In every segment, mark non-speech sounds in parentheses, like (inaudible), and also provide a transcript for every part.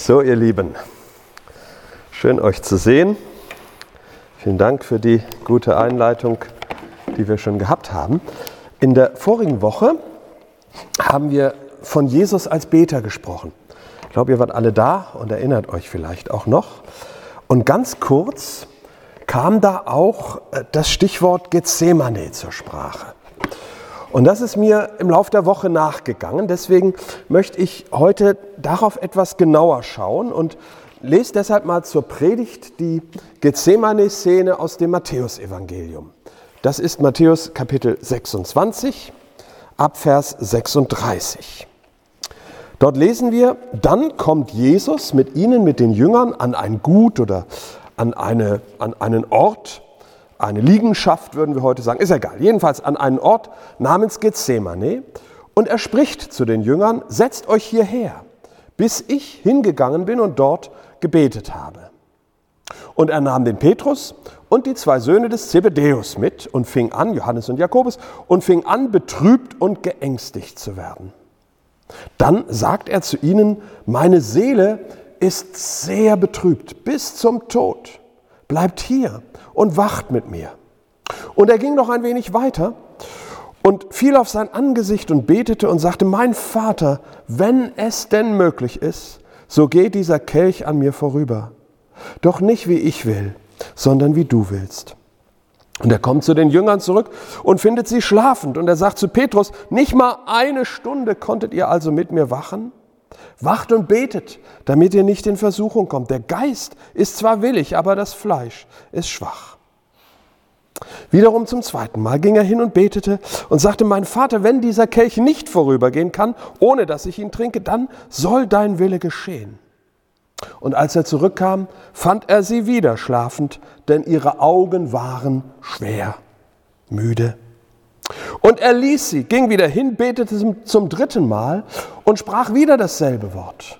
So, ihr Lieben, schön euch zu sehen. Vielen Dank für die gute Einleitung, die wir schon gehabt haben. In der vorigen Woche haben wir von Jesus als Beter gesprochen. Ich glaube, ihr wart alle da und erinnert euch vielleicht auch noch. Und ganz kurz kam da auch äh, das Stichwort Gethsemane zur Sprache. Und das ist mir im Laufe der Woche nachgegangen. Deswegen möchte ich heute darauf etwas genauer schauen und lese deshalb mal zur Predigt die Gethsemane-Szene aus dem Matthäusevangelium. Das ist Matthäus Kapitel 26 ab Vers 36. Dort lesen wir, dann kommt Jesus mit ihnen, mit den Jüngern, an ein Gut oder an, eine, an einen Ort, eine Liegenschaft, würden wir heute sagen, ist egal, jedenfalls an einen Ort namens Gethsemane. Und er spricht zu den Jüngern, setzt euch hierher, bis ich hingegangen bin und dort gebetet habe. Und er nahm den Petrus und die zwei Söhne des Zebedäus mit und fing an, Johannes und Jakobus, und fing an, betrübt und geängstigt zu werden. Dann sagt er zu ihnen, meine Seele ist sehr betrübt bis zum Tod. Bleibt hier und wacht mit mir. Und er ging noch ein wenig weiter und fiel auf sein Angesicht und betete und sagte, mein Vater, wenn es denn möglich ist, so geht dieser Kelch an mir vorüber. Doch nicht wie ich will, sondern wie du willst. Und er kommt zu den Jüngern zurück und findet sie schlafend. Und er sagt zu Petrus, nicht mal eine Stunde konntet ihr also mit mir wachen? Wacht und betet, damit ihr nicht in Versuchung kommt. Der Geist ist zwar willig, aber das Fleisch ist schwach. Wiederum zum zweiten Mal ging er hin und betete und sagte, mein Vater, wenn dieser Kelch nicht vorübergehen kann, ohne dass ich ihn trinke, dann soll dein Wille geschehen. Und als er zurückkam, fand er sie wieder schlafend, denn ihre Augen waren schwer, müde. Und er ließ sie, ging wieder hin, betete zum dritten Mal und sprach wieder dasselbe Wort.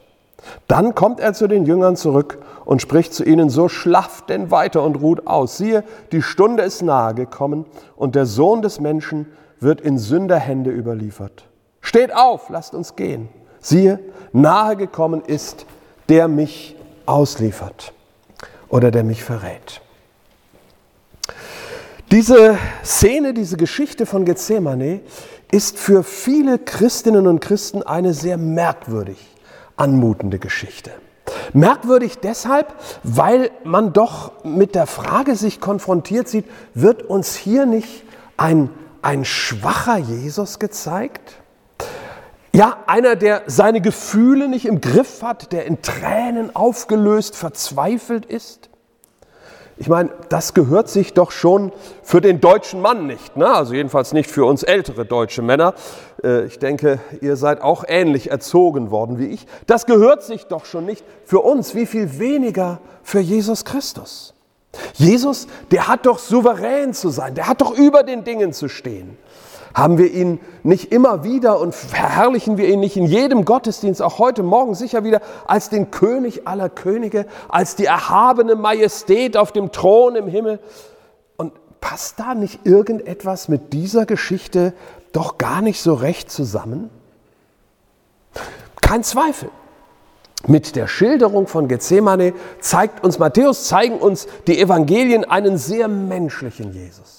Dann kommt er zu den Jüngern zurück und spricht zu ihnen, so schlafft denn weiter und ruht aus. Siehe, die Stunde ist nahe gekommen und der Sohn des Menschen wird in Sünderhände überliefert. Steht auf, lasst uns gehen. Siehe, nahe gekommen ist, der mich ausliefert oder der mich verrät. Diese Szene, diese Geschichte von Gethsemane ist für viele Christinnen und Christen eine sehr merkwürdig anmutende Geschichte. Merkwürdig deshalb, weil man doch mit der Frage sich konfrontiert sieht, wird uns hier nicht ein, ein schwacher Jesus gezeigt? Ja, einer, der seine Gefühle nicht im Griff hat, der in Tränen aufgelöst, verzweifelt ist? Ich meine, das gehört sich doch schon für den deutschen Mann nicht, ne? also jedenfalls nicht für uns ältere deutsche Männer. Äh, ich denke, ihr seid auch ähnlich erzogen worden wie ich. Das gehört sich doch schon nicht für uns, wie viel weniger für Jesus Christus. Jesus, der hat doch souverän zu sein, der hat doch über den Dingen zu stehen. Haben wir ihn nicht immer wieder und verherrlichen wir ihn nicht in jedem Gottesdienst, auch heute Morgen sicher wieder, als den König aller Könige, als die erhabene Majestät auf dem Thron im Himmel? Und passt da nicht irgendetwas mit dieser Geschichte doch gar nicht so recht zusammen? Kein Zweifel. Mit der Schilderung von Gethsemane zeigt uns Matthäus, zeigen uns die Evangelien einen sehr menschlichen Jesus.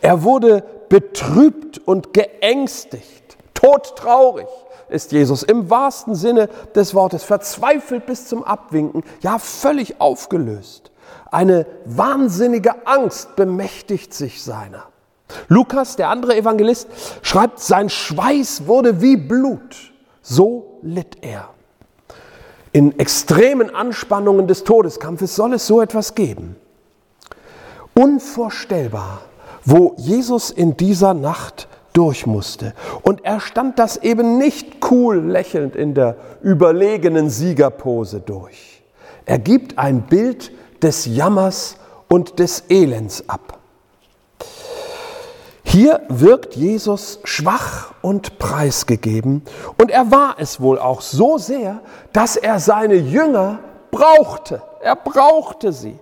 Er wurde betrübt und geängstigt, todtraurig ist Jesus im wahrsten Sinne des Wortes, verzweifelt bis zum Abwinken, ja völlig aufgelöst. Eine wahnsinnige Angst bemächtigt sich seiner. Lukas, der andere Evangelist, schreibt, sein Schweiß wurde wie Blut. So litt er. In extremen Anspannungen des Todeskampfes soll es so etwas geben. Unvorstellbar wo Jesus in dieser Nacht durch musste. Und er stand das eben nicht cool lächelnd in der überlegenen Siegerpose durch. Er gibt ein Bild des Jammers und des Elends ab. Hier wirkt Jesus schwach und preisgegeben und er war es wohl auch so sehr, dass er seine Jünger brauchte. Er brauchte sie.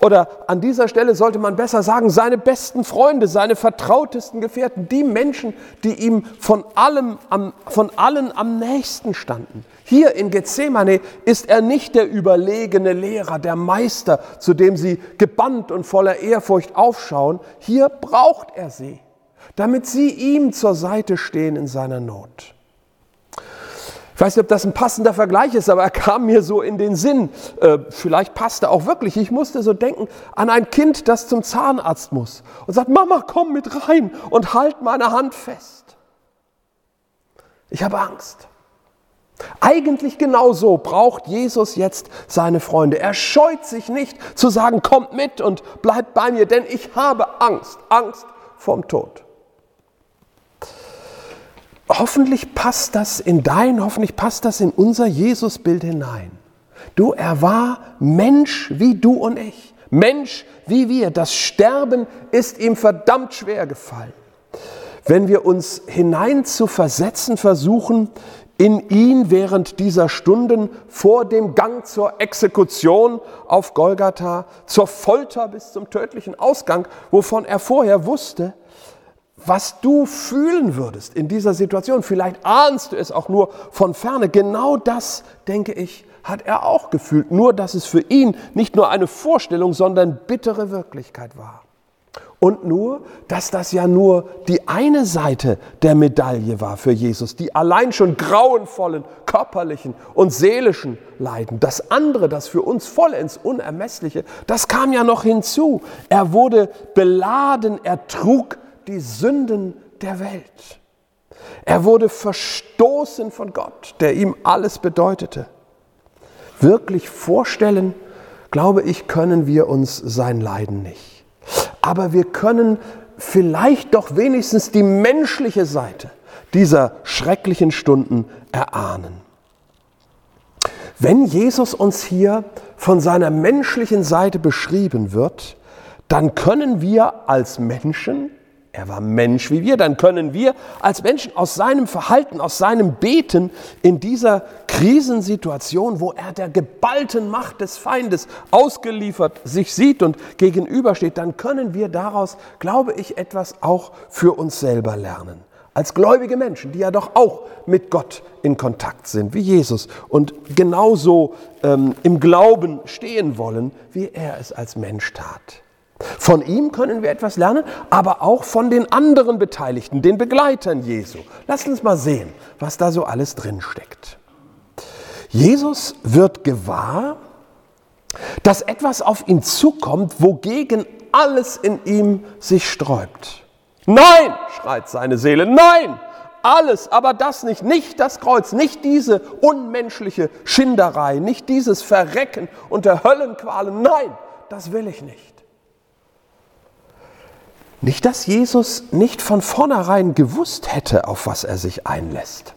Oder an dieser Stelle sollte man besser sagen, seine besten Freunde, seine vertrautesten Gefährten, die Menschen, die ihm von, allem, am, von allen am nächsten standen. Hier in Gethsemane ist er nicht der überlegene Lehrer, der Meister, zu dem sie gebannt und voller Ehrfurcht aufschauen. Hier braucht er sie, damit sie ihm zur Seite stehen in seiner Not. Ich weiß nicht, ob das ein passender Vergleich ist, aber er kam mir so in den Sinn. Äh, vielleicht passt er auch wirklich. Ich musste so denken an ein Kind, das zum Zahnarzt muss und sagt, Mama, komm mit rein und halt meine Hand fest. Ich habe Angst. Eigentlich genau so braucht Jesus jetzt seine Freunde. Er scheut sich nicht zu sagen, kommt mit und bleibt bei mir, denn ich habe Angst, Angst vom Tod. Hoffentlich passt das in dein, hoffentlich passt das in unser Jesusbild hinein. Du, er war Mensch wie du und ich. Mensch wie wir. Das Sterben ist ihm verdammt schwer gefallen. Wenn wir uns hinein zu versetzen versuchen in ihn während dieser Stunden vor dem Gang zur Exekution auf Golgatha, zur Folter bis zum tödlichen Ausgang, wovon er vorher wusste, was du fühlen würdest in dieser Situation. Vielleicht ahnst du es auch nur von ferne. Genau das, denke ich, hat er auch gefühlt. Nur, dass es für ihn nicht nur eine Vorstellung, sondern bittere Wirklichkeit war. Und nur, dass das ja nur die eine Seite der Medaille war für Jesus, die allein schon grauenvollen körperlichen und seelischen Leiden. Das andere, das für uns vollends Unermessliche, das kam ja noch hinzu. Er wurde beladen, er trug die Sünden der Welt. Er wurde verstoßen von Gott, der ihm alles bedeutete. Wirklich vorstellen, glaube ich, können wir uns sein Leiden nicht. Aber wir können vielleicht doch wenigstens die menschliche Seite dieser schrecklichen Stunden erahnen. Wenn Jesus uns hier von seiner menschlichen Seite beschrieben wird, dann können wir als Menschen er war Mensch wie wir. Dann können wir als Menschen aus seinem Verhalten, aus seinem Beten in dieser Krisensituation, wo er der geballten Macht des Feindes ausgeliefert sich sieht und gegenübersteht, dann können wir daraus, glaube ich, etwas auch für uns selber lernen. Als gläubige Menschen, die ja doch auch mit Gott in Kontakt sind, wie Jesus, und genauso ähm, im Glauben stehen wollen, wie er es als Mensch tat. Von ihm können wir etwas lernen, aber auch von den anderen Beteiligten, den Begleitern Jesu. Lasst uns mal sehen, was da so alles drin steckt. Jesus wird gewahr, dass etwas auf ihn zukommt, wogegen alles in ihm sich sträubt. Nein, schreit seine Seele, nein, alles, aber das nicht, nicht das Kreuz, nicht diese unmenschliche Schinderei, nicht dieses Verrecken unter Höllenqualen, nein, das will ich nicht. Nicht, dass Jesus nicht von vornherein gewusst hätte, auf was er sich einlässt.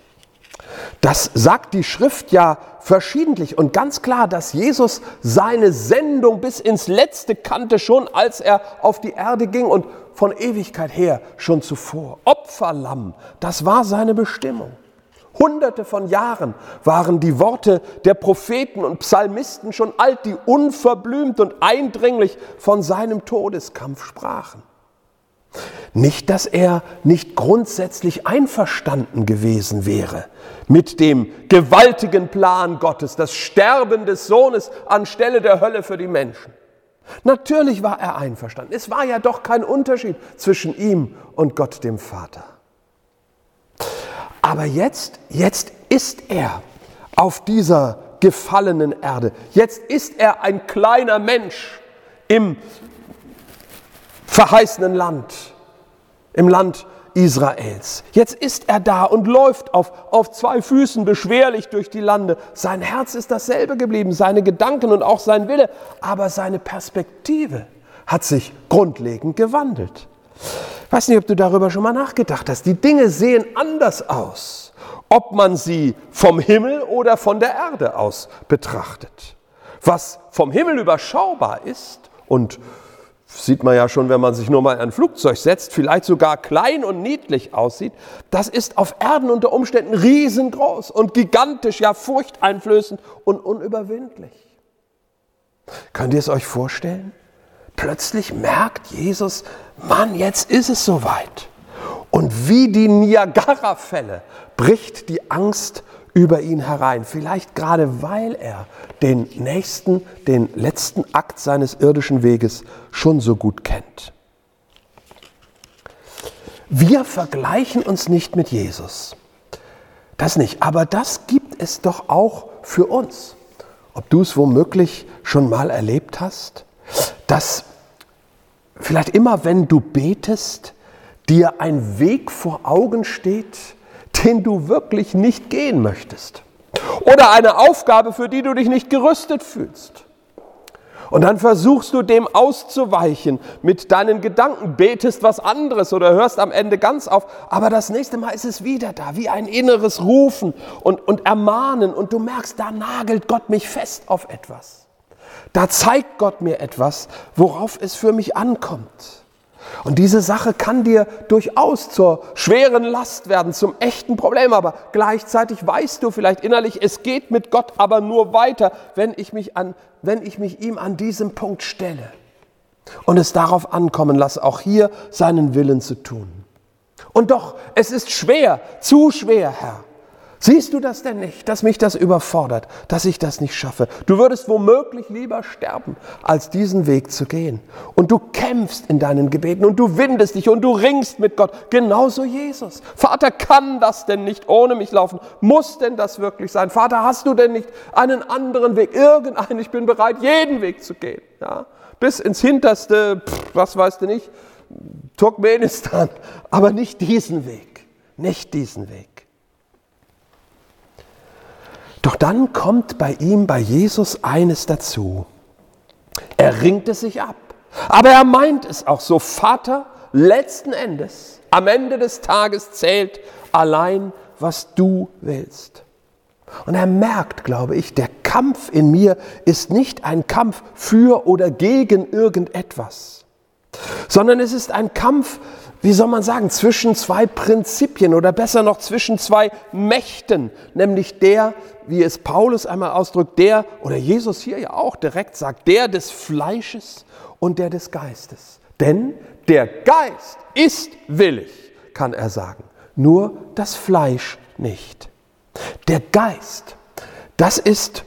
Das sagt die Schrift ja verschiedentlich und ganz klar, dass Jesus seine Sendung bis ins Letzte kannte, schon als er auf die Erde ging und von Ewigkeit her schon zuvor. Opferlamm, das war seine Bestimmung. Hunderte von Jahren waren die Worte der Propheten und Psalmisten schon alt, die unverblümt und eindringlich von seinem Todeskampf sprachen. Nicht, dass er nicht grundsätzlich einverstanden gewesen wäre mit dem gewaltigen Plan Gottes, das Sterben des Sohnes anstelle der Hölle für die Menschen. Natürlich war er einverstanden. Es war ja doch kein Unterschied zwischen ihm und Gott dem Vater. Aber jetzt, jetzt ist er auf dieser gefallenen Erde. Jetzt ist er ein kleiner Mensch im verheißenen Land, im Land Israels. Jetzt ist er da und läuft auf, auf zwei Füßen beschwerlich durch die Lande. Sein Herz ist dasselbe geblieben, seine Gedanken und auch sein Wille, aber seine Perspektive hat sich grundlegend gewandelt. Ich weiß nicht, ob du darüber schon mal nachgedacht hast. Die Dinge sehen anders aus, ob man sie vom Himmel oder von der Erde aus betrachtet. Was vom Himmel überschaubar ist und sieht man ja schon, wenn man sich nur mal in ein Flugzeug setzt, vielleicht sogar klein und niedlich aussieht, das ist auf Erden unter Umständen riesengroß und gigantisch, ja furchteinflößend und unüberwindlich. Könnt ihr es euch vorstellen? Plötzlich merkt Jesus, Mann, jetzt ist es soweit. Und wie die Niagara-Fälle bricht die Angst über ihn herein. Vielleicht gerade weil er den nächsten, den letzten Akt seines irdischen Weges schon so gut kennt. Wir vergleichen uns nicht mit Jesus. Das nicht. Aber das gibt es doch auch für uns. Ob du es womöglich schon mal erlebt hast, dass vielleicht immer, wenn du betest, dir ein Weg vor Augen steht, den du wirklich nicht gehen möchtest. Oder eine Aufgabe, für die du dich nicht gerüstet fühlst. Und dann versuchst du dem auszuweichen mit deinen Gedanken, betest was anderes oder hörst am Ende ganz auf. Aber das nächste Mal ist es wieder da, wie ein inneres Rufen und, und Ermahnen. Und du merkst, da nagelt Gott mich fest auf etwas. Da zeigt Gott mir etwas, worauf es für mich ankommt. Und diese Sache kann dir durchaus zur schweren Last werden, zum echten Problem, aber gleichzeitig weißt du vielleicht innerlich, es geht mit Gott aber nur weiter, wenn ich mich, an, wenn ich mich ihm an diesem Punkt stelle und es darauf ankommen lasse, auch hier seinen Willen zu tun. Und doch, es ist schwer, zu schwer, Herr. Siehst du das denn nicht, dass mich das überfordert, dass ich das nicht schaffe? Du würdest womöglich lieber sterben, als diesen Weg zu gehen. Und du kämpfst in deinen Gebeten und du windest dich und du ringst mit Gott. Genauso Jesus. Vater, kann das denn nicht ohne mich laufen? Muss denn das wirklich sein? Vater, hast du denn nicht einen anderen Weg? Irgendeinen, ich bin bereit, jeden Weg zu gehen. Ja? Bis ins hinterste, pff, was weißt du nicht, Turkmenistan. Aber nicht diesen Weg. Nicht diesen Weg. Doch dann kommt bei ihm, bei Jesus eines dazu. Er ringt es sich ab. Aber er meint es auch so, Vater, letzten Endes, am Ende des Tages zählt allein, was du willst. Und er merkt, glaube ich, der Kampf in mir ist nicht ein Kampf für oder gegen irgendetwas, sondern es ist ein Kampf wie soll man sagen, zwischen zwei Prinzipien oder besser noch zwischen zwei Mächten, nämlich der, wie es Paulus einmal ausdrückt, der, oder Jesus hier ja auch direkt sagt, der des Fleisches und der des Geistes. Denn der Geist ist willig, kann er sagen, nur das Fleisch nicht. Der Geist, das ist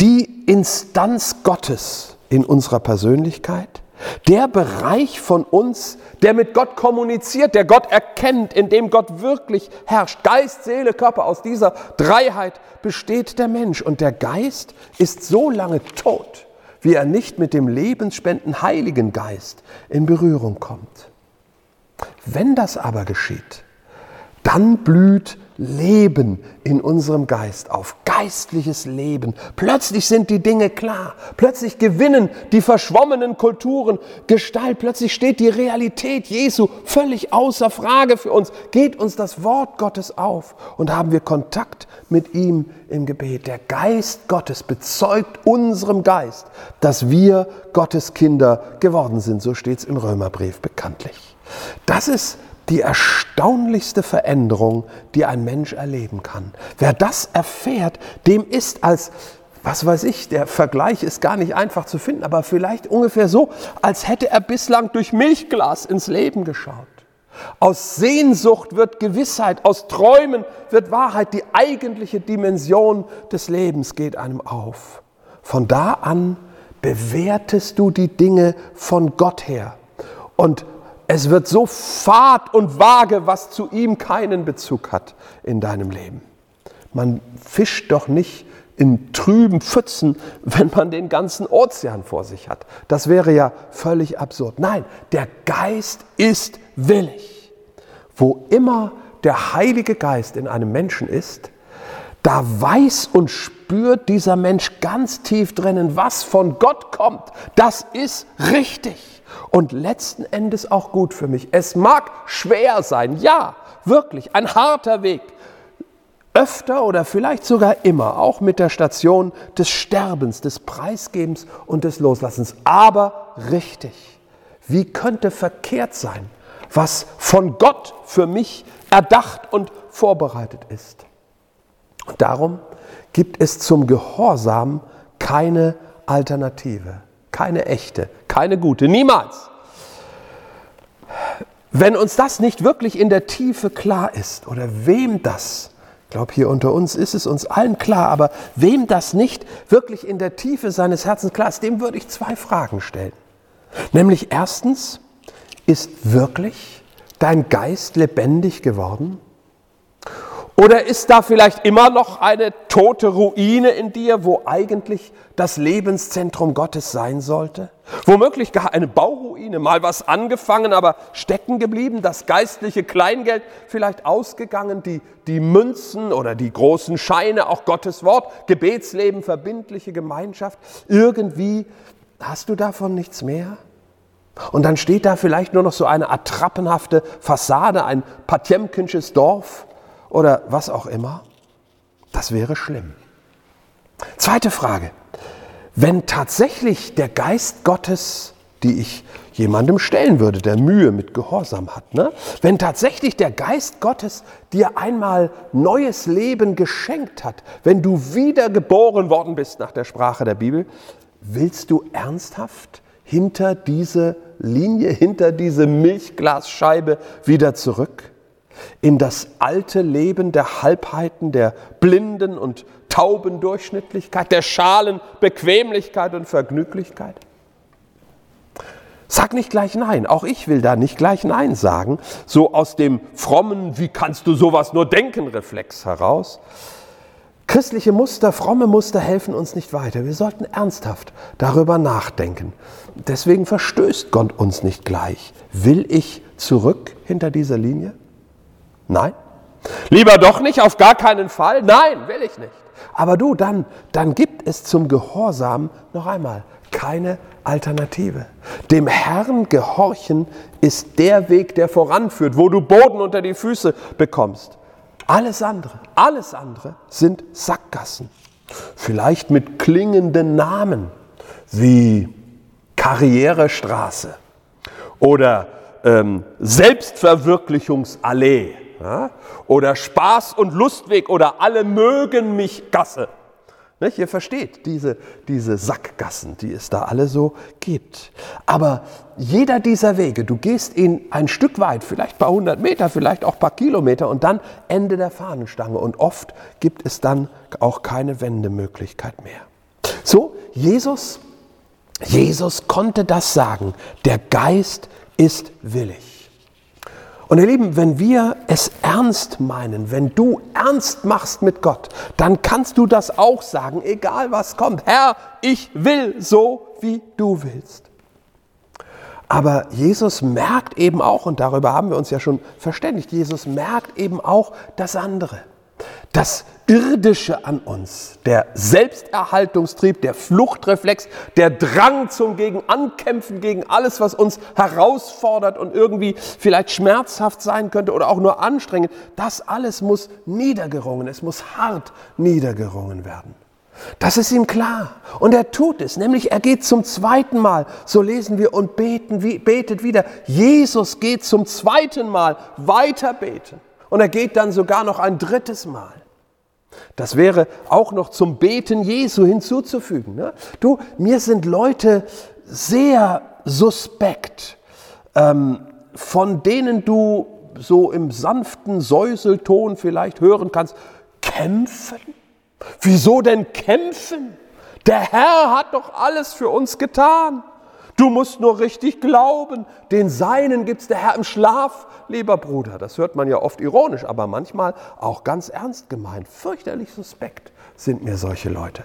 die Instanz Gottes in unserer Persönlichkeit, der Bereich von uns, der mit Gott kommuniziert, der Gott erkennt, in dem Gott wirklich herrscht. Geist, Seele, Körper, aus dieser Dreiheit besteht der Mensch. Und der Geist ist so lange tot, wie er nicht mit dem lebensspenden Heiligen Geist in Berührung kommt. Wenn das aber geschieht, dann blüht Leben in unserem Geist auf, geistliches Leben. Plötzlich sind die Dinge klar, plötzlich gewinnen die verschwommenen Kulturen Gestalt, plötzlich steht die Realität Jesu völlig außer Frage für uns, geht uns das Wort Gottes auf und haben wir Kontakt mit ihm im Gebet. Der Geist Gottes bezeugt unserem Geist, dass wir Gottes Kinder geworden sind, so steht es im Römerbrief bekanntlich. Das ist die erstaunlichste Veränderung, die ein Mensch erleben kann. Wer das erfährt, dem ist als, was weiß ich, der Vergleich ist gar nicht einfach zu finden, aber vielleicht ungefähr so, als hätte er bislang durch Milchglas ins Leben geschaut. Aus Sehnsucht wird Gewissheit, aus Träumen wird Wahrheit. Die eigentliche Dimension des Lebens geht einem auf. Von da an bewertest du die Dinge von Gott her und es wird so fad und vage, was zu ihm keinen Bezug hat in deinem Leben. Man fischt doch nicht in trüben Pfützen, (laughs) wenn man den ganzen Ozean vor sich hat. Das wäre ja völlig absurd. Nein, der Geist ist willig. Wo immer der Heilige Geist in einem Menschen ist, da weiß und spürt dieser Mensch ganz tief drinnen, was von Gott kommt. Das ist richtig und letzten Endes auch gut für mich. Es mag schwer sein, ja, wirklich, ein harter Weg. Öfter oder vielleicht sogar immer, auch mit der Station des Sterbens, des Preisgebens und des Loslassens. Aber richtig. Wie könnte verkehrt sein, was von Gott für mich erdacht und vorbereitet ist? Und darum gibt es zum Gehorsam keine Alternative, keine echte, keine gute, niemals. Wenn uns das nicht wirklich in der Tiefe klar ist, oder wem das, ich glaube hier unter uns ist es uns allen klar, aber wem das nicht wirklich in der Tiefe seines Herzens klar ist, dem würde ich zwei Fragen stellen. Nämlich erstens, ist wirklich dein Geist lebendig geworden? Oder ist da vielleicht immer noch eine tote Ruine in dir, wo eigentlich das Lebenszentrum Gottes sein sollte? Womöglich gar eine Bauruine, mal was angefangen, aber stecken geblieben, das geistliche Kleingeld vielleicht ausgegangen, die, die Münzen oder die großen Scheine, auch Gottes Wort, Gebetsleben, verbindliche Gemeinschaft. Irgendwie hast du davon nichts mehr? Und dann steht da vielleicht nur noch so eine attrappenhafte Fassade, ein Patjemkinsches Dorf oder was auch immer. Das wäre schlimm. Zweite Frage. Wenn tatsächlich der Geist Gottes, die ich jemandem stellen würde, der Mühe mit Gehorsam hat, ne? wenn tatsächlich der Geist Gottes dir einmal neues Leben geschenkt hat, wenn du wiedergeboren worden bist nach der Sprache der Bibel, willst du ernsthaft hinter diese Linie, hinter diese Milchglasscheibe wieder zurück? In das alte Leben der Halbheiten, der blinden und tauben Durchschnittlichkeit, der schalen Bequemlichkeit und Vergnüglichkeit? Sag nicht gleich Nein, auch ich will da nicht gleich Nein sagen, so aus dem frommen, wie kannst du sowas nur denken, Reflex heraus, Christliche Muster, fromme Muster helfen uns nicht weiter. Wir sollten ernsthaft darüber nachdenken. Deswegen verstößt Gott uns nicht gleich. Will ich zurück hinter dieser Linie? Nein. Lieber doch nicht, auf gar keinen Fall? Nein, will ich nicht. Aber du, dann, dann gibt es zum Gehorsam noch einmal keine Alternative. Dem Herrn gehorchen ist der Weg, der voranführt, wo du Boden unter die Füße bekommst. Alles andere, alles andere sind Sackgassen. Vielleicht mit klingenden Namen wie Karrierestraße oder ähm, Selbstverwirklichungsallee ja? oder Spaß- und Lustweg oder alle mögen mich Gasse. Nicht? Ihr versteht diese, diese Sackgassen, die es da alle so gibt. Aber jeder dieser Wege, du gehst ihn ein Stück weit, vielleicht ein paar hundert Meter, vielleicht auch ein paar Kilometer und dann Ende der Fahnenstange. Und oft gibt es dann auch keine Wendemöglichkeit mehr. So, Jesus, Jesus konnte das sagen. Der Geist ist willig. Und ihr Lieben, wenn wir es ernst meinen, wenn du ernst machst mit Gott, dann kannst du das auch sagen, egal was kommt. Herr, ich will so, wie du willst. Aber Jesus merkt eben auch, und darüber haben wir uns ja schon verständigt, Jesus merkt eben auch das andere. Das Irdische an uns, der Selbsterhaltungstrieb, der Fluchtreflex, der Drang zum gegen Ankämpfen gegen alles, was uns herausfordert und irgendwie vielleicht schmerzhaft sein könnte oder auch nur anstrengend, das alles muss niedergerungen, es muss hart niedergerungen werden. Das ist ihm klar. Und er tut es, nämlich er geht zum zweiten Mal, so lesen wir, und beten, betet wieder. Jesus geht zum zweiten Mal weiter beten. Und er geht dann sogar noch ein drittes Mal. Das wäre auch noch zum Beten Jesu hinzuzufügen. Ne? Du, mir sind Leute sehr suspekt, ähm, von denen du so im sanften Säuselton vielleicht hören kannst, kämpfen? Wieso denn kämpfen? Der Herr hat doch alles für uns getan. Du musst nur richtig glauben. Den Seinen gibt's der Herr im Schlaf, lieber Bruder. Das hört man ja oft ironisch, aber manchmal auch ganz ernst gemeint. Fürchterlich suspekt sind mir solche Leute.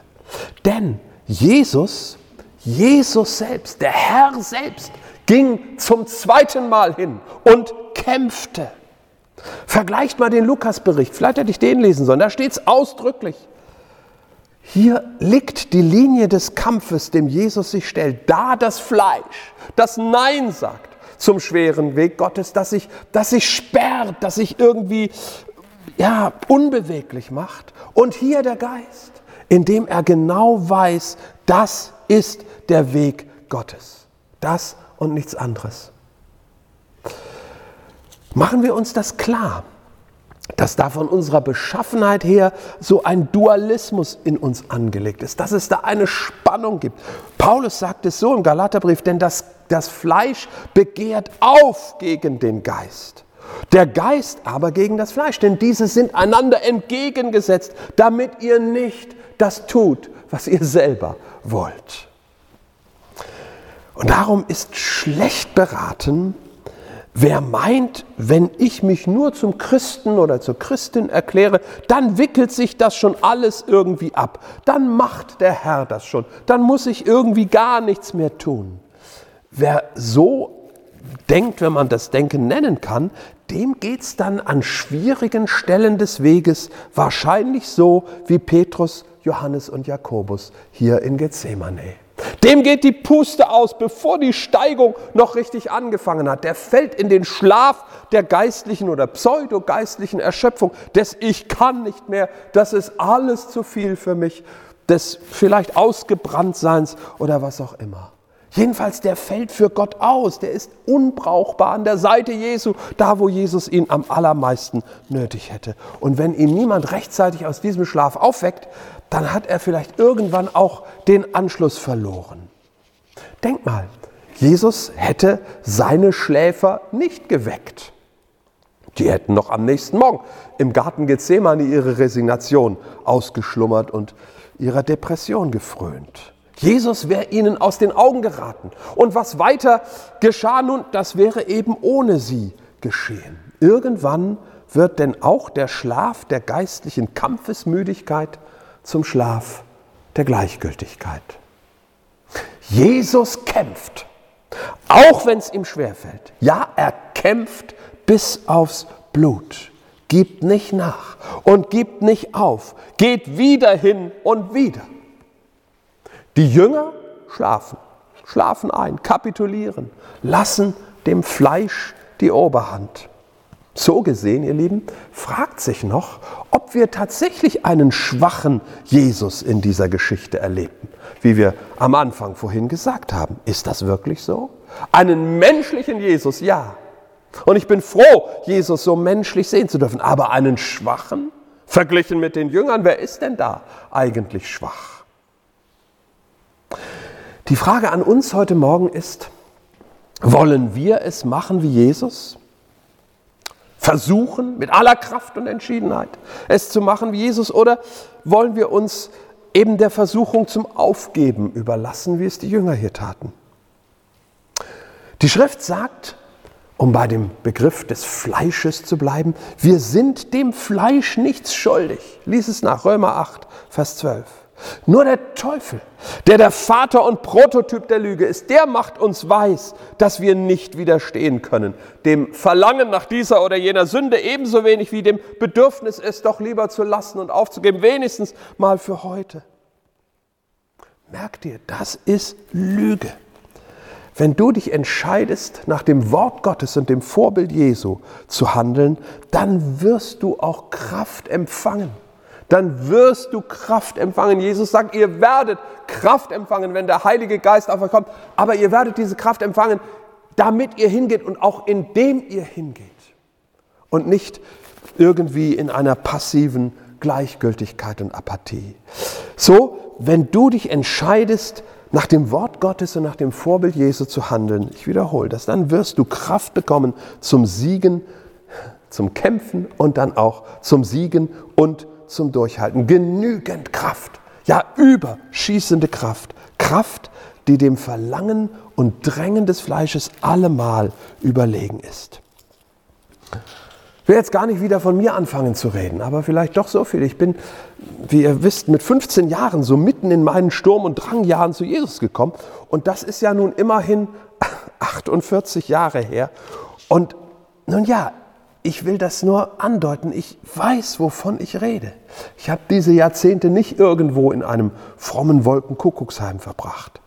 Denn Jesus, Jesus selbst, der Herr selbst, ging zum zweiten Mal hin und kämpfte. Vergleicht mal den Lukasbericht, vielleicht hätte ich den lesen sollen, da steht es ausdrücklich. Hier liegt die Linie des Kampfes, dem Jesus sich stellt. Da das Fleisch, das Nein sagt zum schweren Weg Gottes, das sich, das sich sperrt, das sich irgendwie ja, unbeweglich macht. Und hier der Geist, in dem er genau weiß, das ist der Weg Gottes. Das und nichts anderes. Machen wir uns das klar. Dass da von unserer Beschaffenheit her so ein Dualismus in uns angelegt ist, dass es da eine Spannung gibt. Paulus sagt es so im Galaterbrief, denn das, das Fleisch begehrt auf gegen den Geist. Der Geist aber gegen das Fleisch, denn diese sind einander entgegengesetzt, damit ihr nicht das tut, was ihr selber wollt. Und darum ist schlecht beraten, Wer meint, wenn ich mich nur zum Christen oder zur Christin erkläre, dann wickelt sich das schon alles irgendwie ab. Dann macht der Herr das schon. Dann muss ich irgendwie gar nichts mehr tun. Wer so denkt, wenn man das Denken nennen kann, dem geht es dann an schwierigen Stellen des Weges wahrscheinlich so wie Petrus, Johannes und Jakobus hier in Gethsemane. Dem geht die Puste aus, bevor die Steigung noch richtig angefangen hat. Der fällt in den Schlaf der geistlichen oder pseudogeistlichen Erschöpfung, des Ich kann nicht mehr, das ist alles zu viel für mich, des vielleicht Ausgebranntseins oder was auch immer. Jedenfalls, der fällt für Gott aus, der ist unbrauchbar an der Seite Jesu, da wo Jesus ihn am allermeisten nötig hätte. Und wenn ihn niemand rechtzeitig aus diesem Schlaf aufweckt, dann hat er vielleicht irgendwann auch den Anschluss verloren. Denk mal, Jesus hätte seine Schläfer nicht geweckt. Die hätten noch am nächsten Morgen im Garten Gethsemane ihre Resignation ausgeschlummert und ihrer Depression gefrönt. Jesus wäre ihnen aus den Augen geraten. Und was weiter geschah nun, das wäre eben ohne sie geschehen. Irgendwann wird denn auch der Schlaf der geistlichen Kampfesmüdigkeit zum Schlaf der Gleichgültigkeit. Jesus kämpft, auch wenn es ihm schwerfällt. Ja, er kämpft bis aufs Blut, gibt nicht nach und gibt nicht auf, geht wieder hin und wieder. Die Jünger schlafen, schlafen ein, kapitulieren, lassen dem Fleisch die Oberhand. So gesehen, ihr Lieben, fragt sich noch, ob wir tatsächlich einen schwachen Jesus in dieser Geschichte erleben, wie wir am Anfang vorhin gesagt haben. Ist das wirklich so? Einen menschlichen Jesus, ja. Und ich bin froh, Jesus so menschlich sehen zu dürfen. Aber einen schwachen, verglichen mit den Jüngern, wer ist denn da eigentlich schwach? Die Frage an uns heute Morgen ist, wollen wir es machen wie Jesus? versuchen mit aller Kraft und Entschiedenheit es zu machen wie Jesus oder wollen wir uns eben der Versuchung zum Aufgeben überlassen, wie es die Jünger hier taten? Die Schrift sagt, um bei dem Begriff des Fleisches zu bleiben, wir sind dem Fleisch nichts schuldig. Lies es nach Römer 8, Vers 12. Nur der Teufel, der der Vater und Prototyp der Lüge ist, der macht uns weiß, dass wir nicht widerstehen können. Dem Verlangen nach dieser oder jener Sünde ebenso wenig wie dem Bedürfnis, es doch lieber zu lassen und aufzugeben, wenigstens mal für heute. Merk dir, das ist Lüge. Wenn du dich entscheidest, nach dem Wort Gottes und dem Vorbild Jesu zu handeln, dann wirst du auch Kraft empfangen dann wirst du Kraft empfangen. Jesus sagt, ihr werdet Kraft empfangen, wenn der Heilige Geist auf euch kommt. Aber ihr werdet diese Kraft empfangen, damit ihr hingeht und auch indem ihr hingeht. Und nicht irgendwie in einer passiven Gleichgültigkeit und Apathie. So, wenn du dich entscheidest, nach dem Wort Gottes und nach dem Vorbild Jesu zu handeln, ich wiederhole das, dann wirst du Kraft bekommen zum Siegen, zum Kämpfen und dann auch zum Siegen und zum Durchhalten. Genügend Kraft, ja überschießende Kraft. Kraft, die dem Verlangen und Drängen des Fleisches allemal überlegen ist. Ich will jetzt gar nicht wieder von mir anfangen zu reden, aber vielleicht doch so viel. Ich bin, wie ihr wisst, mit 15 Jahren so mitten in meinen Sturm- und Drangjahren zu Jesus gekommen. Und das ist ja nun immerhin (laughs) 48 Jahre her. Und nun ja, ich will das nur andeuten. Ich weiß, wovon ich rede. Ich habe diese Jahrzehnte nicht irgendwo in einem frommen Wolkenkuckucksheim verbracht.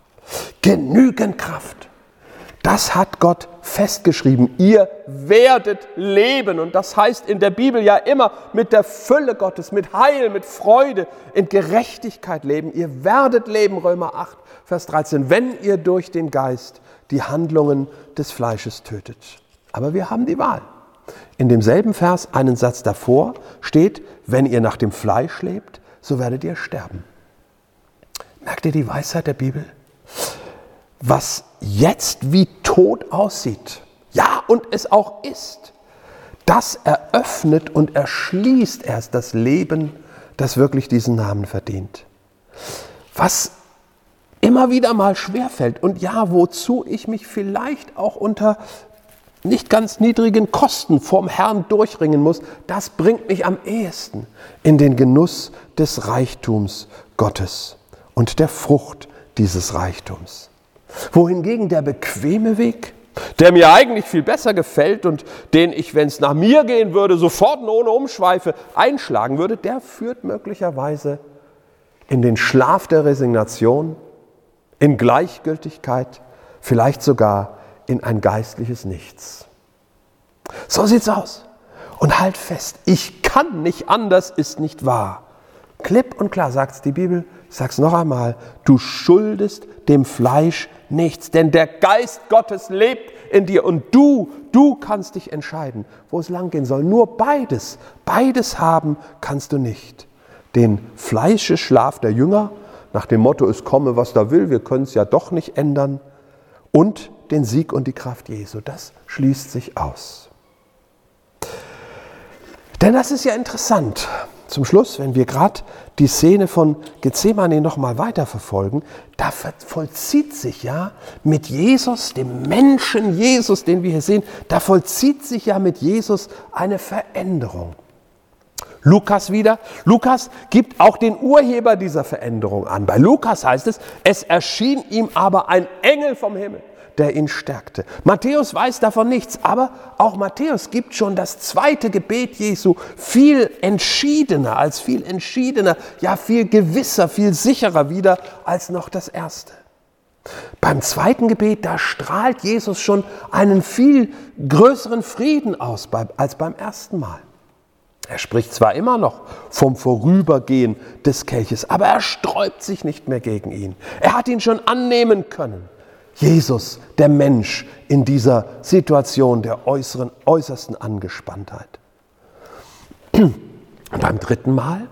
Genügend Kraft. Das hat Gott festgeschrieben. Ihr werdet leben. Und das heißt in der Bibel ja immer mit der Fülle Gottes, mit Heil, mit Freude, in Gerechtigkeit leben. Ihr werdet leben, Römer 8, Vers 13, wenn ihr durch den Geist die Handlungen des Fleisches tötet. Aber wir haben die Wahl. In demselben Vers einen Satz davor steht, wenn ihr nach dem Fleisch lebt, so werdet ihr sterben. Merkt ihr die Weisheit der Bibel? Was jetzt wie tot aussieht, ja und es auch ist, das eröffnet und erschließt erst das Leben, das wirklich diesen Namen verdient. Was immer wieder mal schwerfällt und ja, wozu ich mich vielleicht auch unter nicht ganz niedrigen Kosten vorm Herrn durchringen muss, das bringt mich am ehesten in den Genuss des Reichtums Gottes und der Frucht dieses Reichtums. Wohingegen der bequeme Weg, der mir eigentlich viel besser gefällt und den ich, wenn es nach mir gehen würde, sofort und ohne Umschweife einschlagen würde, der führt möglicherweise in den Schlaf der Resignation, in Gleichgültigkeit, vielleicht sogar in ein geistliches Nichts. So sieht's aus. Und halt fest, ich kann nicht anders, ist nicht wahr. Klipp und klar sagt die Bibel, ich sag's noch einmal, du schuldest dem Fleisch nichts, denn der Geist Gottes lebt in dir und du, du kannst dich entscheiden, wo es langgehen soll. Nur beides, beides haben kannst du nicht. Den Fleischeschlaf der Jünger, nach dem Motto, es komme, was da will, wir können es ja doch nicht ändern, und den Sieg und die Kraft Jesu. Das schließt sich aus. Denn das ist ja interessant. Zum Schluss, wenn wir gerade die Szene von Gethsemane nochmal weiterverfolgen, da vollzieht sich ja mit Jesus, dem Menschen Jesus, den wir hier sehen, da vollzieht sich ja mit Jesus eine Veränderung. Lukas wieder. Lukas gibt auch den Urheber dieser Veränderung an. Bei Lukas heißt es, es erschien ihm aber ein Engel vom Himmel der ihn stärkte. Matthäus weiß davon nichts, aber auch Matthäus gibt schon das zweite Gebet Jesu viel entschiedener, als viel entschiedener, ja viel gewisser, viel sicherer wieder als noch das erste. Beim zweiten Gebet, da strahlt Jesus schon einen viel größeren Frieden aus als beim ersten Mal. Er spricht zwar immer noch vom Vorübergehen des Kelches, aber er sträubt sich nicht mehr gegen ihn. Er hat ihn schon annehmen können. Jesus, der Mensch in dieser Situation der äußeren, äußersten Angespanntheit. Und (clears throat) beim dritten Mal,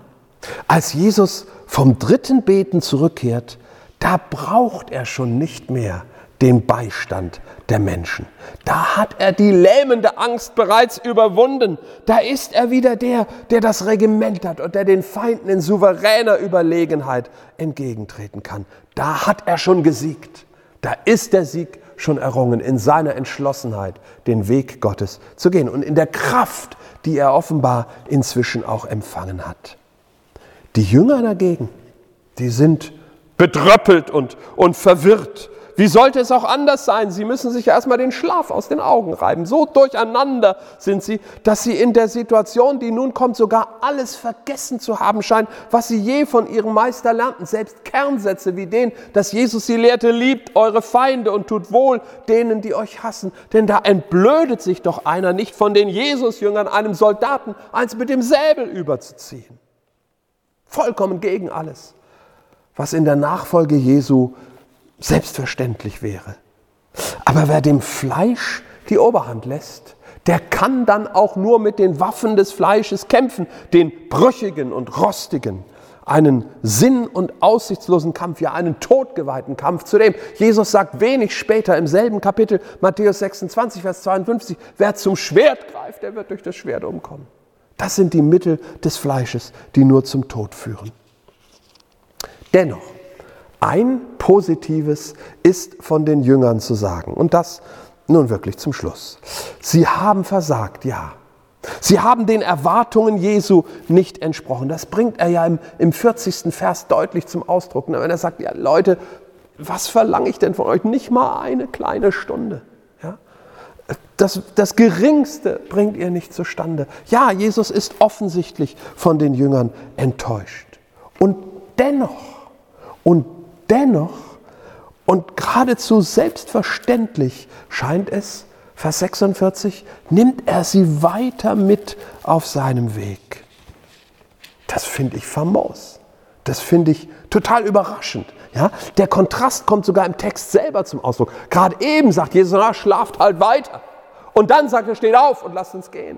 als Jesus vom dritten Beten zurückkehrt, da braucht er schon nicht mehr den Beistand der Menschen. Da hat er die lähmende Angst bereits überwunden. Da ist er wieder der, der das Regiment hat und der den Feinden in souveräner Überlegenheit entgegentreten kann. Da hat er schon gesiegt. Da ist der Sieg schon errungen in seiner Entschlossenheit, den Weg Gottes zu gehen und in der Kraft, die er offenbar inzwischen auch empfangen hat. Die Jünger dagegen, die sind bedröppelt und, und verwirrt wie sollte es auch anders sein? Sie müssen sich erstmal den Schlaf aus den Augen reiben. So durcheinander sind sie, dass sie in der Situation, die nun kommt, sogar alles vergessen zu haben scheinen, was sie je von ihrem Meister lernten. Selbst Kernsätze wie den, dass Jesus sie lehrte, liebt eure Feinde und tut wohl denen, die euch hassen. Denn da entblödet sich doch einer nicht von den Jesus-Jüngern, einem Soldaten, eins mit dem Säbel überzuziehen. Vollkommen gegen alles, was in der Nachfolge Jesu selbstverständlich wäre. Aber wer dem Fleisch die Oberhand lässt, der kann dann auch nur mit den Waffen des Fleisches kämpfen, den brüchigen und rostigen, einen sinn- und aussichtslosen Kampf, ja einen todgeweihten Kampf, zu dem Jesus sagt wenig später im selben Kapitel, Matthäus 26, Vers 52, wer zum Schwert greift, der wird durch das Schwert umkommen. Das sind die Mittel des Fleisches, die nur zum Tod führen. Dennoch, ein Positives ist von den Jüngern zu sagen. Und das nun wirklich zum Schluss. Sie haben versagt, ja. Sie haben den Erwartungen Jesu nicht entsprochen. Das bringt er ja im, im 40. Vers deutlich zum Ausdruck. Wenn er sagt, ja Leute, was verlange ich denn von euch? Nicht mal eine kleine Stunde. Ja? Das, das Geringste bringt ihr nicht zustande. Ja, Jesus ist offensichtlich von den Jüngern enttäuscht. Und dennoch, und dennoch und geradezu selbstverständlich scheint es, Vers 46, nimmt er sie weiter mit auf seinem Weg. Das finde ich famos. Das finde ich total überraschend. Ja, der Kontrast kommt sogar im Text selber zum Ausdruck. Gerade eben sagt Jesus, na, schlaft halt weiter. Und dann sagt er, steht auf und lasst uns gehen.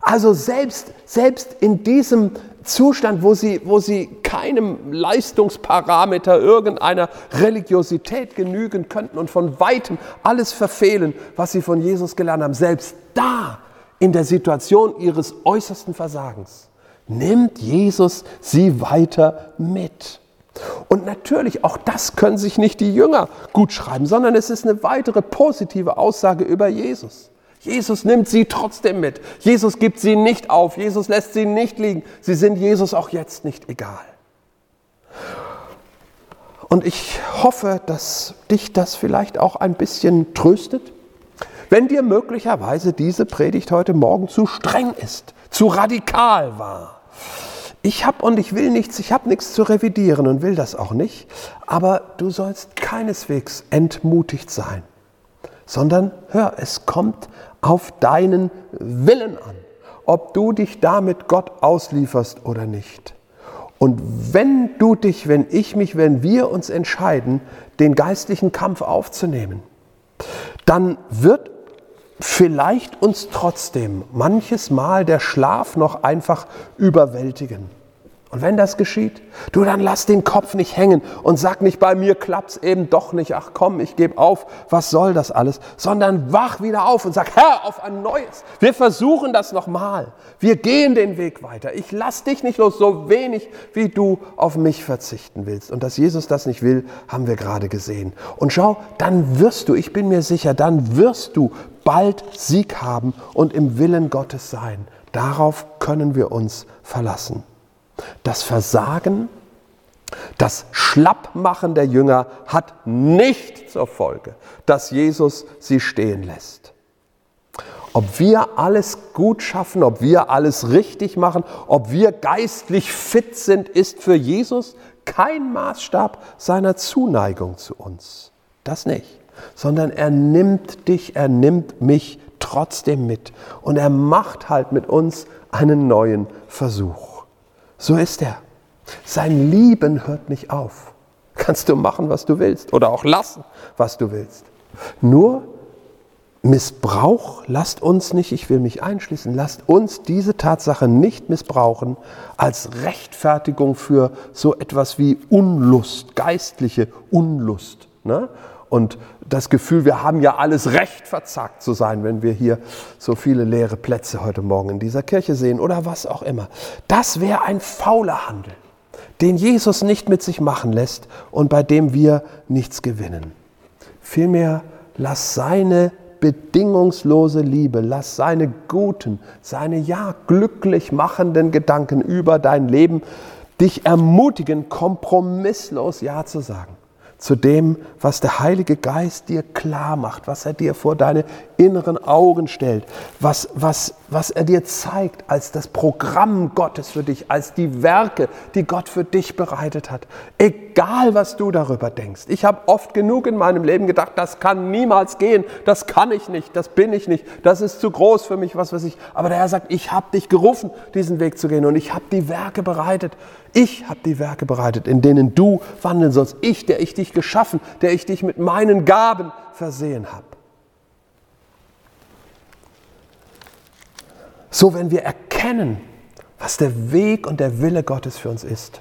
Also selbst, selbst in diesem Zustand, wo sie, wo sie keinem Leistungsparameter irgendeiner Religiosität genügen könnten und von weitem alles verfehlen, was sie von Jesus gelernt haben, selbst da in der Situation ihres äußersten Versagens nimmt Jesus sie weiter mit. Und natürlich, auch das können sich nicht die Jünger gut schreiben, sondern es ist eine weitere positive Aussage über Jesus. Jesus nimmt sie trotzdem mit. Jesus gibt sie nicht auf. Jesus lässt sie nicht liegen. Sie sind Jesus auch jetzt nicht egal. Und ich hoffe, dass dich das vielleicht auch ein bisschen tröstet, wenn dir möglicherweise diese Predigt heute Morgen zu streng ist, zu radikal war. Ich habe und ich will nichts, ich habe nichts zu revidieren und will das auch nicht, aber du sollst keineswegs entmutigt sein, sondern hör, es kommt auf deinen Willen an, ob du dich damit Gott auslieferst oder nicht. Und wenn du dich, wenn ich mich, wenn wir uns entscheiden, den geistlichen Kampf aufzunehmen, dann wird vielleicht uns trotzdem manches Mal der Schlaf noch einfach überwältigen. Und wenn das geschieht, du dann lass den Kopf nicht hängen und sag nicht, bei mir klappt's eben doch nicht, ach komm, ich gebe auf, was soll das alles, sondern wach wieder auf und sag, Herr, auf ein neues. Wir versuchen das nochmal. Wir gehen den Weg weiter. Ich lass dich nicht los, so wenig wie du auf mich verzichten willst. Und dass Jesus das nicht will, haben wir gerade gesehen. Und schau, dann wirst du, ich bin mir sicher, dann wirst du bald Sieg haben und im Willen Gottes sein. Darauf können wir uns verlassen. Das Versagen, das Schlappmachen der Jünger hat nicht zur Folge, dass Jesus sie stehen lässt. Ob wir alles gut schaffen, ob wir alles richtig machen, ob wir geistlich fit sind, ist für Jesus kein Maßstab seiner Zuneigung zu uns. Das nicht. Sondern er nimmt dich, er nimmt mich trotzdem mit. Und er macht halt mit uns einen neuen Versuch. So ist er. Sein Lieben hört nicht auf. Kannst du machen, was du willst oder auch lassen, was du willst. Nur Missbrauch, lasst uns nicht, ich will mich einschließen, lasst uns diese Tatsache nicht missbrauchen als Rechtfertigung für so etwas wie Unlust, geistliche Unlust. Ne? Und das Gefühl, wir haben ja alles Recht, verzagt zu sein, wenn wir hier so viele leere Plätze heute Morgen in dieser Kirche sehen oder was auch immer. Das wäre ein fauler Handel, den Jesus nicht mit sich machen lässt und bei dem wir nichts gewinnen. Vielmehr lass seine bedingungslose Liebe, lass seine guten, seine ja glücklich machenden Gedanken über dein Leben dich ermutigen, kompromisslos Ja zu sagen zu dem, was der Heilige Geist dir klar macht, was er dir vor deine inneren Augen stellt, was, was, was er dir zeigt als das Programm Gottes für dich, als die Werke, die Gott für dich bereitet hat. Egal, was du darüber denkst. Ich habe oft genug in meinem Leben gedacht, das kann niemals gehen, das kann ich nicht, das bin ich nicht, das ist zu groß für mich, was weiß ich. Aber der Herr sagt, ich habe dich gerufen, diesen Weg zu gehen und ich habe die Werke bereitet. Ich habe die Werke bereitet, in denen du wandeln sollst. Ich, der ich dich geschaffen, der ich dich mit meinen Gaben versehen habe. So, wenn wir erkennen, was der Weg und der Wille Gottes für uns ist,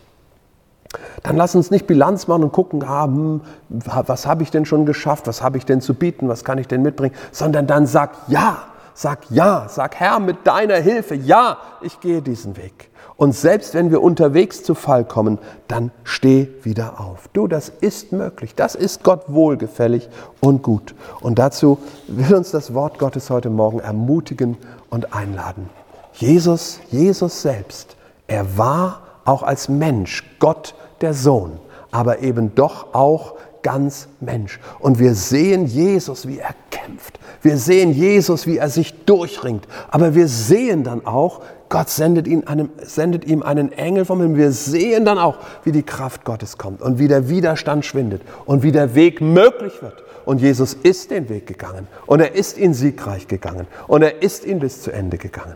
dann lass uns nicht Bilanz machen und gucken, ah, hm, was habe ich denn schon geschafft, was habe ich denn zu bieten, was kann ich denn mitbringen, sondern dann sag ja, sag ja, sag Herr, mit deiner Hilfe, ja, ich gehe diesen Weg. Und selbst wenn wir unterwegs zu Fall kommen, dann steh wieder auf. Du, das ist möglich. Das ist Gott wohlgefällig und gut. Und dazu will uns das Wort Gottes heute Morgen ermutigen und einladen. Jesus, Jesus selbst, er war auch als Mensch Gott der Sohn, aber eben doch auch ganz Mensch. Und wir sehen Jesus, wie er kämpft. Wir sehen Jesus, wie er sich durchringt. Aber wir sehen dann auch, Gott sendet, ihn einem, sendet ihm einen Engel vom Himmel. Wir sehen dann auch, wie die Kraft Gottes kommt und wie der Widerstand schwindet und wie der Weg möglich wird. Und Jesus ist den Weg gegangen und er ist ihn siegreich gegangen und er ist ihn bis zu Ende gegangen.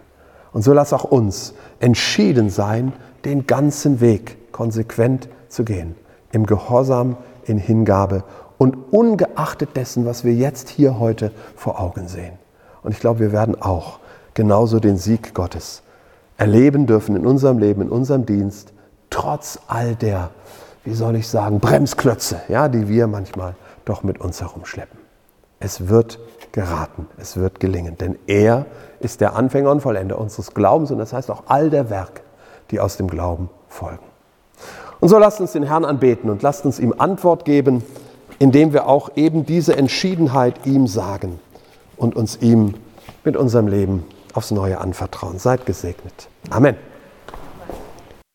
Und so lass auch uns entschieden sein, den ganzen Weg konsequent zu gehen, im Gehorsam, in Hingabe und ungeachtet dessen, was wir jetzt hier heute vor Augen sehen. Und ich glaube, wir werden auch genauso den Sieg Gottes erleben dürfen in unserem Leben, in unserem Dienst, trotz all der, wie soll ich sagen, Bremsklötze, ja, die wir manchmal doch mit uns herumschleppen. Es wird geraten, es wird gelingen, denn er ist der Anfänger und Vollender unseres Glaubens und das heißt auch all der Werke, die aus dem Glauben folgen. Und so lasst uns den Herrn anbeten und lasst uns ihm Antwort geben, indem wir auch eben diese Entschiedenheit ihm sagen und uns ihm mit unserem Leben aufs Neue anvertrauen. Seid gesegnet. Amen.